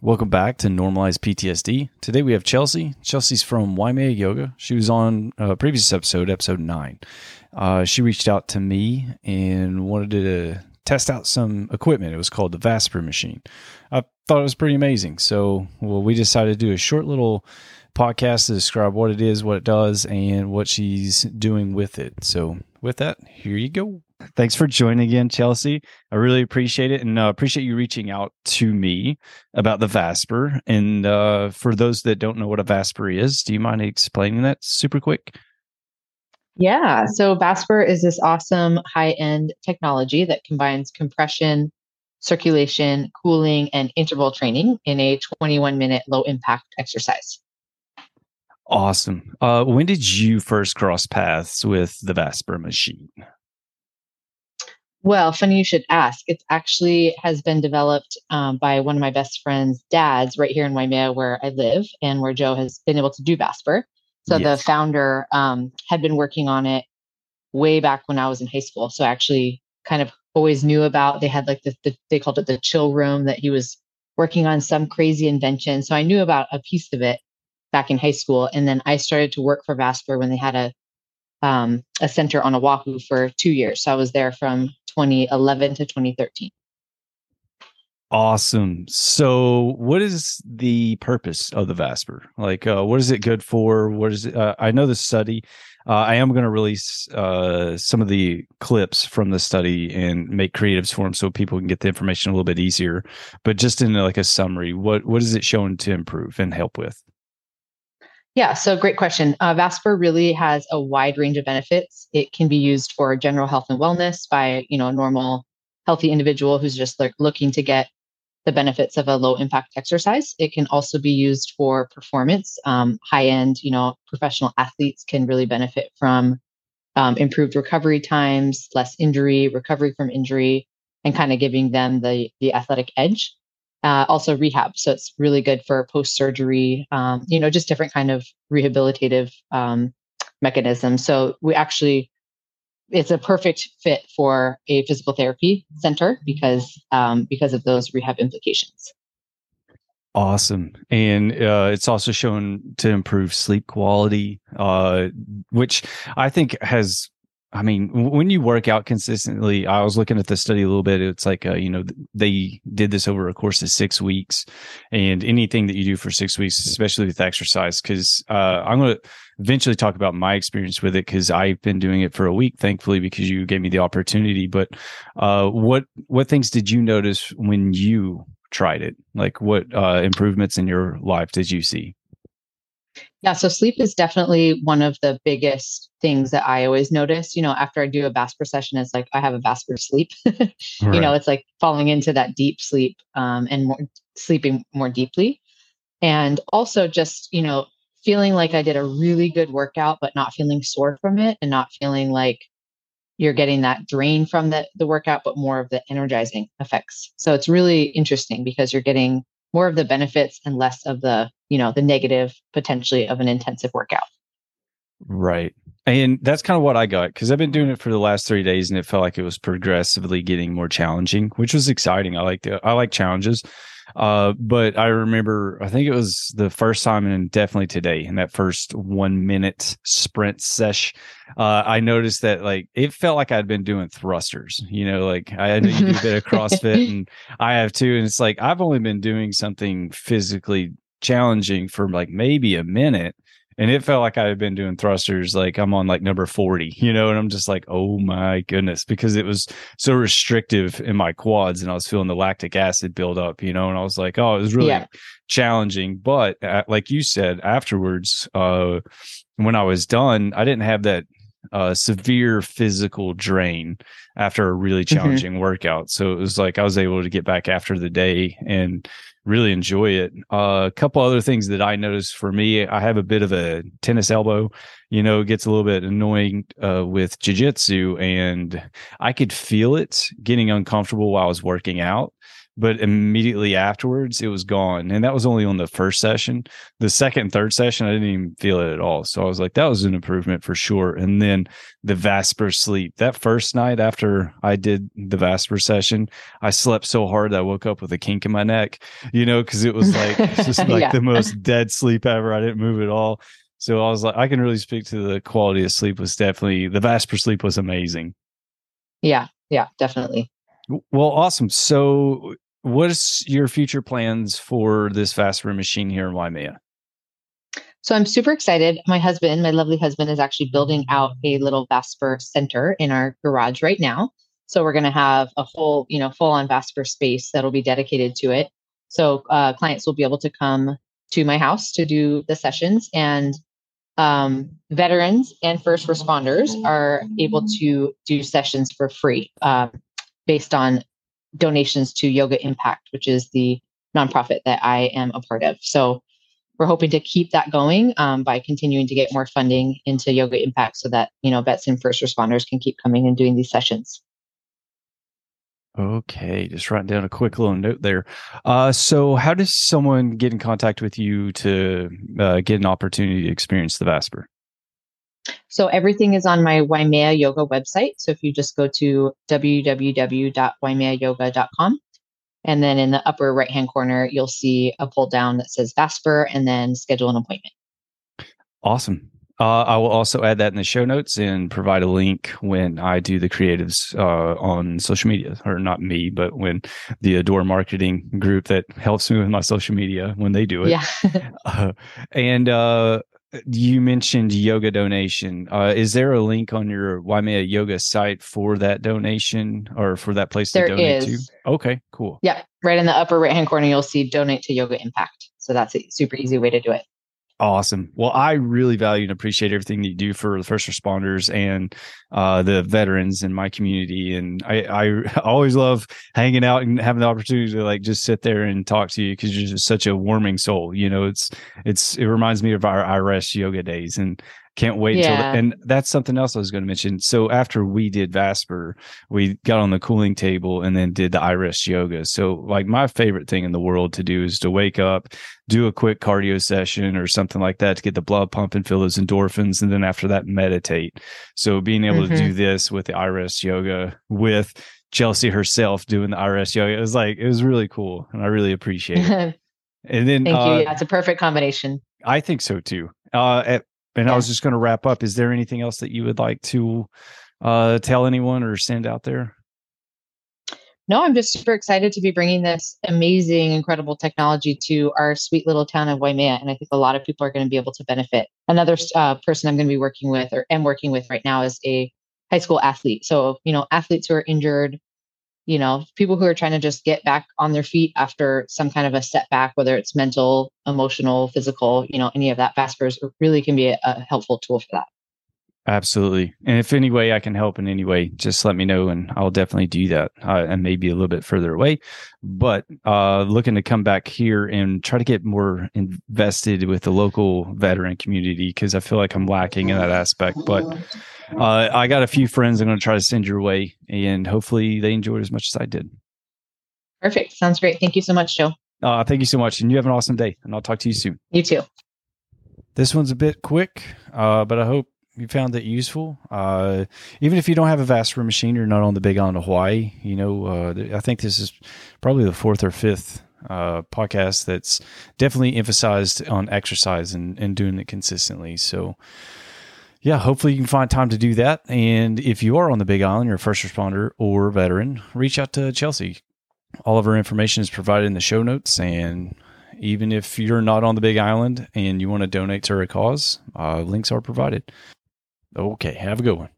Welcome back to Normalized PTSD. Today we have Chelsea. Chelsea's from Waimea Yoga. She was on a previous episode, episode nine. Uh, she reached out to me and wanted to test out some equipment. It was called the Vasper machine. I thought it was pretty amazing. So, well, we decided to do a short little podcast to describe what it is, what it does, and what she's doing with it. So, with that, here you go. Thanks for joining again, Chelsea. I really appreciate it and uh, appreciate you reaching out to me about the Vasper. And uh, for those that don't know what a Vasper is, do you mind explaining that super quick? Yeah. So Vasper is this awesome high end technology that combines compression, circulation, cooling, and interval training in a 21 minute low impact exercise. Awesome. Uh, when did you first cross paths with the Vasper machine? Well, funny you should ask. It actually has been developed um, by one of my best friends' dads right here in Waimea, where I live, and where Joe has been able to do Vasper. So yes. the founder um, had been working on it way back when I was in high school. So I actually kind of always knew about. They had like the, the they called it the chill room that he was working on some crazy invention. So I knew about a piece of it back in high school, and then I started to work for Vasper when they had a um, a center on Oahu for two years. So I was there from 2011 to 2013. Awesome. So, what is the purpose of the Vasper? Like, uh, what is it good for? What is it? Uh, I know the study. Uh, I am going to release uh, some of the clips from the study and make creatives for them so people can get the information a little bit easier. But just in like a summary, what what is it showing to improve and help with? Yeah, so great question. Uh, Vasper really has a wide range of benefits. It can be used for general health and wellness by you know a normal healthy individual who's just like looking to get the benefits of a low impact exercise. It can also be used for performance. Um, high end, you know, professional athletes can really benefit from um, improved recovery times, less injury, recovery from injury, and kind of giving them the the athletic edge uh, also rehab. So it's really good for post surgery, um, you know, just different kind of rehabilitative um, mechanisms. So we actually, it's a perfect fit for a physical therapy center because um, because of those rehab implications. Awesome, and uh, it's also shown to improve sleep quality, uh, which I think has I mean, when you work out consistently, I was looking at the study a little bit. It's like, uh, you know, they did this over a course of six weeks, and anything that you do for six weeks, especially with exercise, because uh, I'm going to eventually talk about my experience with it because I've been doing it for a week, thankfully, because you gave me the opportunity. But uh, what what things did you notice when you tried it? Like, what uh, improvements in your life did you see? Yeah, so sleep is definitely one of the biggest things that I always notice. You know, after I do a Vasper session, it's like I have a Vasper sleep. right. You know, it's like falling into that deep sleep um, and more, sleeping more deeply. And also just, you know, feeling like I did a really good workout, but not feeling sore from it and not feeling like you're getting that drain from the, the workout, but more of the energizing effects. So it's really interesting because you're getting more of the benefits and less of the you know the negative potentially of an intensive workout. Right. And that's kind of what i got because i've been doing it for the last three days and it felt like it was progressively getting more challenging which was exciting. I like the i like challenges uh, but I remember, I think it was the first time, and definitely today, in that first one minute sprint sesh, uh, I noticed that like it felt like I'd been doing thrusters. You know, like I know you do a bit of CrossFit, and I have too. And it's like I've only been doing something physically challenging for like maybe a minute and it felt like I had been doing thrusters like I'm on like number 40, you know, and I'm just like, oh my goodness, because it was so restrictive in my quads and I was feeling the lactic acid build up, you know, and I was like, oh, it was really yeah. challenging. But uh, like you said, afterwards, uh, when I was done, I didn't have that uh, severe physical drain after a really mm-hmm. challenging mm-hmm. workout. So it was like I was able to get back after the day and really enjoy it. Uh, a couple other things that I noticed for me, I have a bit of a tennis elbow. You know, gets a little bit annoying uh, with jujitsu, and I could feel it getting uncomfortable while I was working out. But immediately afterwards it was gone. And that was only on the first session. The second third session, I didn't even feel it at all. So I was like, that was an improvement for sure. And then the Vasper sleep. That first night after I did the Vasper session, I slept so hard that I woke up with a kink in my neck, you know, because it was like just like yeah. the most dead sleep ever. I didn't move at all. So I was like, I can really speak to the quality of sleep was definitely the Vasper sleep was amazing. Yeah, yeah, definitely. Well, awesome. So, what is your future plans for this Vasper machine here in Waimea? So I'm super excited. My husband, my lovely husband, is actually building out a little Vasper center in our garage right now. So we're going to have a full, you know, full on Vasper space that'll be dedicated to it. So uh, clients will be able to come to my house to do the sessions, and um, veterans and first responders are able to do sessions for free um, based on donations to Yoga Impact, which is the nonprofit that I am a part of. So we're hoping to keep that going um, by continuing to get more funding into Yoga Impact so that you know vets and first responders can keep coming and doing these sessions. Okay, just writing down a quick little note there. Uh, so, how does someone get in contact with you to uh, get an opportunity to experience the Vasper? So, everything is on my Waimea Yoga website. So, if you just go to www.waimeayoga.com, and then in the upper right hand corner, you'll see a pull down that says Vasper and then schedule an appointment. Awesome. Uh, I will also add that in the show notes and provide a link when I do the creatives uh, on social media, or not me, but when the Adore Marketing group that helps me with my social media when they do it. Yeah. uh, and uh, you mentioned yoga donation. Uh, is there a link on your Waimea Yoga site for that donation or for that place there to donate is. to? Okay, cool. Yeah, right in the upper right hand corner, you'll see donate to Yoga Impact. So that's a super easy way to do it. Awesome. Well, I really value and appreciate everything that you do for the first responders and uh, the veterans in my community. And I, I always love hanging out and having the opportunity to like just sit there and talk to you because you're just such a warming soul. You know, it's it's it reminds me of our iRest yoga days and can't wait yeah. until and that's something else I was going to mention. So after we did Vasper, we got on the cooling table and then did the iRest yoga. So like my favorite thing in the world to do is to wake up, do a quick cardio session or something like that to get the blood pumping, feel those endorphins, and then after that meditate. So being able mm-hmm. to do mm-hmm. this with the iRest yoga with Chelsea herself doing the iRest yoga, it was like it was really cool, and I really appreciate it. and then thank uh, you. Yeah, it's a perfect combination. I think so too. Uh, at and yeah. I was just going to wrap up. Is there anything else that you would like to uh, tell anyone or send out there? No, I'm just super excited to be bringing this amazing, incredible technology to our sweet little town of Waimea. And I think a lot of people are going to be able to benefit. Another uh, person I'm going to be working with or am working with right now is a high school athlete. So, you know, athletes who are injured, you know, people who are trying to just get back on their feet after some kind of a setback, whether it's mental, emotional, physical, you know, any of that, Vaspers really can be a, a helpful tool for that. Absolutely. And if any way I can help in any way, just let me know and I'll definitely do that. Uh, and maybe a little bit further away, but uh, looking to come back here and try to get more invested with the local veteran community because I feel like I'm lacking in that aspect. But uh, I got a few friends I'm going to try to send your way, and hopefully they enjoyed as much as I did. Perfect. Sounds great. Thank you so much, Joe. Uh, thank you so much. And you have an awesome day. And I'll talk to you soon. You too. This one's a bit quick, uh, but I hope you found it useful. Uh, even if you don't have a Vasper machine, you're not on the big island of Hawaii. You know, uh, I think this is probably the fourth or fifth uh, podcast that's definitely emphasized on exercise and, and doing it consistently. So, yeah, hopefully you can find time to do that. And if you are on the Big Island, you're a first responder or veteran, reach out to Chelsea. All of our information is provided in the show notes. And even if you're not on the Big Island and you want to donate to a cause, uh, links are provided. Okay, have a good one.